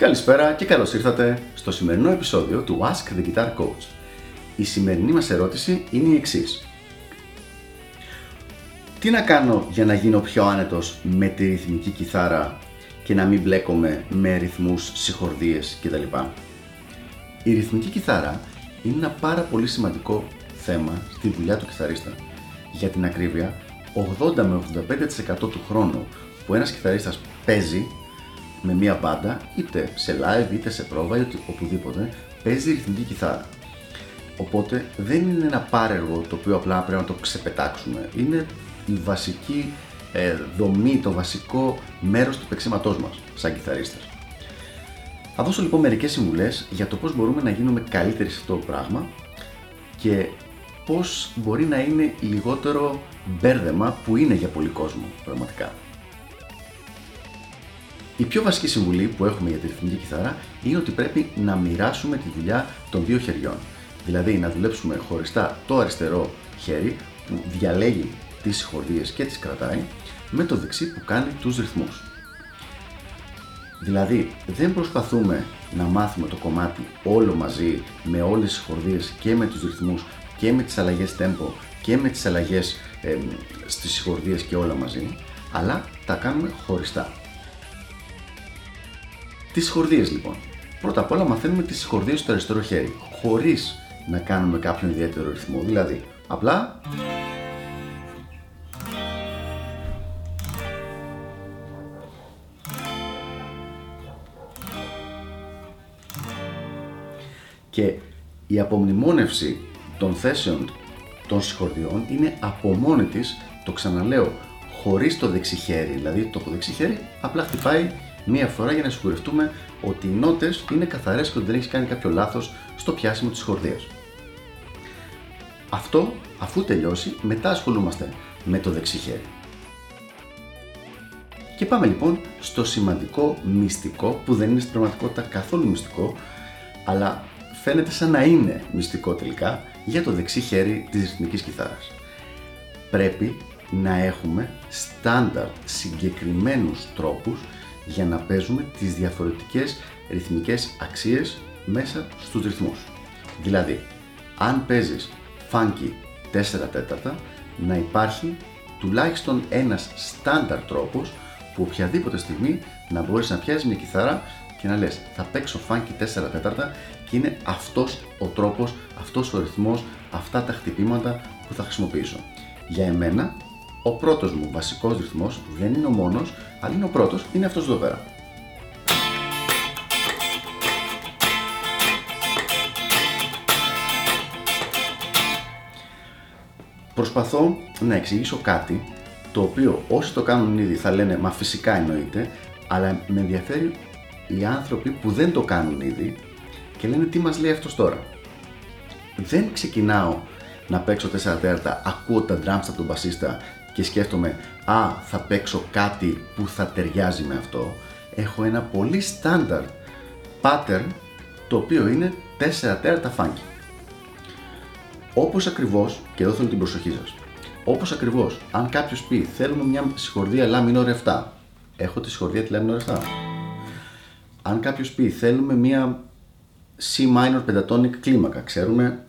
Καλησπέρα και καλώς ήρθατε στο σημερινό επεισόδιο του Ask the Guitar Coach. Η σημερινή μας ερώτηση είναι η εξής. Τι να κάνω για να γίνω πιο άνετος με τη ρυθμική κιθάρα και να μην μπλέκομαι με ρυθμούς, συγχορδίες κτλ. Η ρυθμική κιθάρα είναι ένα πάρα πολύ σημαντικό θέμα στη δουλειά του κιθαρίστα. Για την ακρίβεια, 80 με 85% του χρόνου που ένας κιθαρίστας παίζει με μία μπάντα, είτε σε live, είτε σε πρόβα, είτε οπουδήποτε, παίζει ρυθμική κιθάρα. Οπότε δεν είναι ένα πάρεργο το οποίο απλά πρέπει να το ξεπετάξουμε. Είναι η βασική ε, δομή, το βασικό μέρος του παίξηματός μας σαν κιθαρίστας. Θα δώσω λοιπόν μερικές συμβουλές για το πώς μπορούμε να γίνουμε καλύτεροι σε αυτό το πράγμα και πώς μπορεί να είναι λιγότερο μπέρδεμα που είναι για πολύ κόσμο πραγματικά. Η πιο βασική συμβουλή που έχουμε για τη ρυθμική κιθάρα είναι ότι πρέπει να μοιράσουμε τη δουλειά των δύο χεριών. Δηλαδή να δουλέψουμε χωριστά το αριστερό χέρι που διαλέγει τις συγχωρδίες και τις κρατάει με το δεξί που κάνει τους ρυθμούς. Δηλαδή δεν προσπαθούμε να μάθουμε το κομμάτι όλο μαζί με όλες τις συγχωρδίες και με τους ρυθμούς και με τις αλλαγές tempo και με τις αλλαγές ε, στις συγχωρδίες και όλα μαζί αλλά τα κάνουμε χωριστά. Τις συγχορδίες λοιπόν. Πρώτα απ' όλα μαθαίνουμε τις συγχορδίες στο αριστερό χέρι, χωρίς να κάνουμε κάποιον ιδιαίτερο ρυθμό. Δηλαδή, απλά... Και η απομνημόνευση των θέσεων των συγχορδιών είναι από μόνη της, το ξαναλέω, χωρίς το δεξιχέρι. Δηλαδή το δεξιχέρι απλά χτυπάει μία φορά για να σιγουρευτούμε ότι οι νότες είναι καθαρές και ότι δεν έχει κάνει κάποιο λάθος στο πιάσιμο της χορδίας. Αυτό, αφού τελειώσει, μετά ασχολούμαστε με το δεξί χέρι. Και πάμε λοιπόν στο σημαντικό μυστικό που δεν είναι στην πραγματικότητα καθόλου μυστικό, αλλά φαίνεται σαν να είναι μυστικό τελικά για το δεξί χέρι της ρυθμικής κιθάρας. Πρέπει να έχουμε στάνταρτ συγκεκριμένους τρόπους για να παίζουμε τις διαφορετικές ρυθμικές αξίες μέσα στους ρυθμούς. Δηλαδή, αν παίζεις funky 4 τέταρτα, να υπάρχει τουλάχιστον ένας στάνταρ τρόπος που οποιαδήποτε στιγμή να μπορείς να πιάσεις μια κιθάρα και να λες θα παίξω funky 4 τέταρτα και είναι αυτός ο τρόπος, αυτός ο ρυθμός, αυτά τα χτυπήματα που θα χρησιμοποιήσω. Για εμένα ο πρώτος μου βασικός ρυθμός δεν είναι ο μόνος, αλλά είναι ο πρώτος, είναι αυτός εδώ πέρα. Προσπαθώ να εξηγήσω κάτι το οποίο όσοι το κάνουν ήδη θα λένε μα φυσικά εννοείται, αλλά με ενδιαφέρει οι άνθρωποι που δεν το κάνουν ήδη και λένε τι μας λέει αυτός τώρα; Δεν ξεκινάω να παίξω 4 τέταρτα, ακούω τα drums από τον μπασίστα και σκέφτομαι «Α, θα παίξω κάτι που θα ταιριάζει με αυτό», έχω ένα πολύ standard pattern το οποίο είναι 4 τέταρτα funky. Όπως ακριβώς, και εδώ θέλω την προσοχή σας, όπως ακριβώς αν κάποιος πει θέλουμε μια συγχορδία La minor 7, έχω τη συγχορδία τη La minor 7. Αν κάποιος πει θέλουμε μια C minor pentatonic κλίμακα, ξέρουμε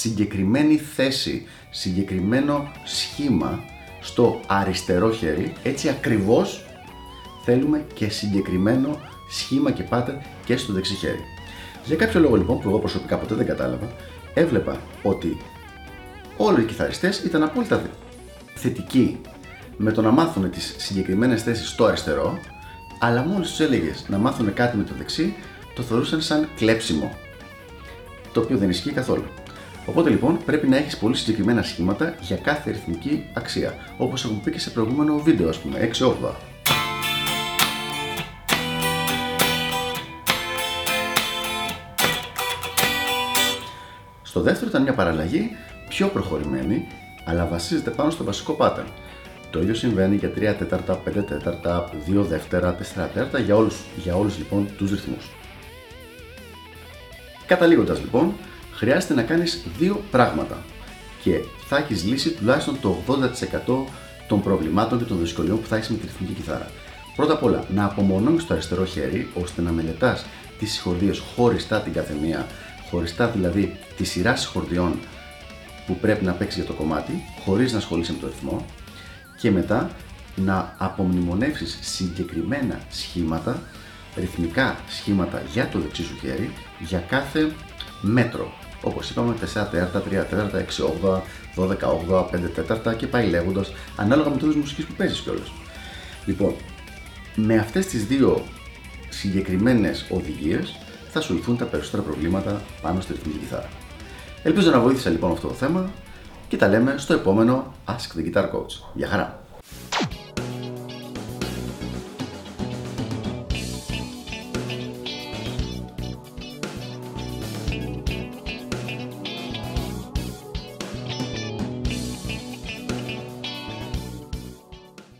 συγκεκριμένη θέση, συγκεκριμένο σχήμα στο αριστερό χέρι, έτσι ακριβώς θέλουμε και συγκεκριμένο σχήμα και pattern και στο δεξί χέρι. Για κάποιο λόγο λοιπόν που εγώ προσωπικά ποτέ δεν κατάλαβα, έβλεπα ότι όλοι οι κιθαριστές ήταν απόλυτα θετικοί με το να μάθουν τις συγκεκριμένες θέσεις στο αριστερό, αλλά μόλις τους έλεγες να μάθουν κάτι με το δεξί, το θεωρούσαν σαν κλέψιμο, το οποίο δεν ισχύει καθόλου. Οπότε λοιπόν πρέπει να έχεις πολύ συγκεκριμένα σχήματα για κάθε ρυθμική αξία, όπως έχουμε πει και σε προηγούμενο βίντεο ας πούμε, 6-8. Στο δεύτερο ήταν μια παραλλαγή πιο προχωρημένη, αλλά βασίζεται πάνω στο βασικό pattern. Το ίδιο συμβαίνει για 3 τέταρτα, 5 τέταρτα, 2 δεύτερα, 4 τέταρτα για όλους, για όλους λοιπόν τους ρυθμούς. Καταλήγοντας λοιπόν, χρειάζεται να κάνεις δύο πράγματα και θα έχεις λύσει τουλάχιστον το 80% των προβλημάτων και των δυσκολιών που θα έχεις με τη ρυθμική κιθάρα. Πρώτα απ' όλα, να απομονώνεις το αριστερό χέρι ώστε να μελετάς τις συγχορδίες χωριστά την καθεμία, χωριστά δηλαδή τη σειρά συγχορδιών που πρέπει να παίξεις για το κομμάτι, χωρίς να ασχολείσαι με το ρυθμό. Και μετά να απομνημονεύσεις συγκεκριμένα σχήματα, ρυθμικά σχήματα για το δεξί σου χέρι, για κάθε μέτρο. Όπως είπαμε 4 τέταρτα, 3 τέταρτα, 6 8, 12 8, 5 τέταρτα και πάει λέγοντας, ανάλογα με το είδος μουσικής που παίζεις κιόλας. Λοιπόν, με αυτές τις δύο συγκεκριμένες οδηγίες θα σου λυθούν τα περισσότερα προβλήματα πάνω στη ρυθμική κιθάρα. Ελπίζω να βοήθησα λοιπόν αυτό το θέμα και τα λέμε στο επόμενο Ask the Guitar Coach. Γεια χαρά!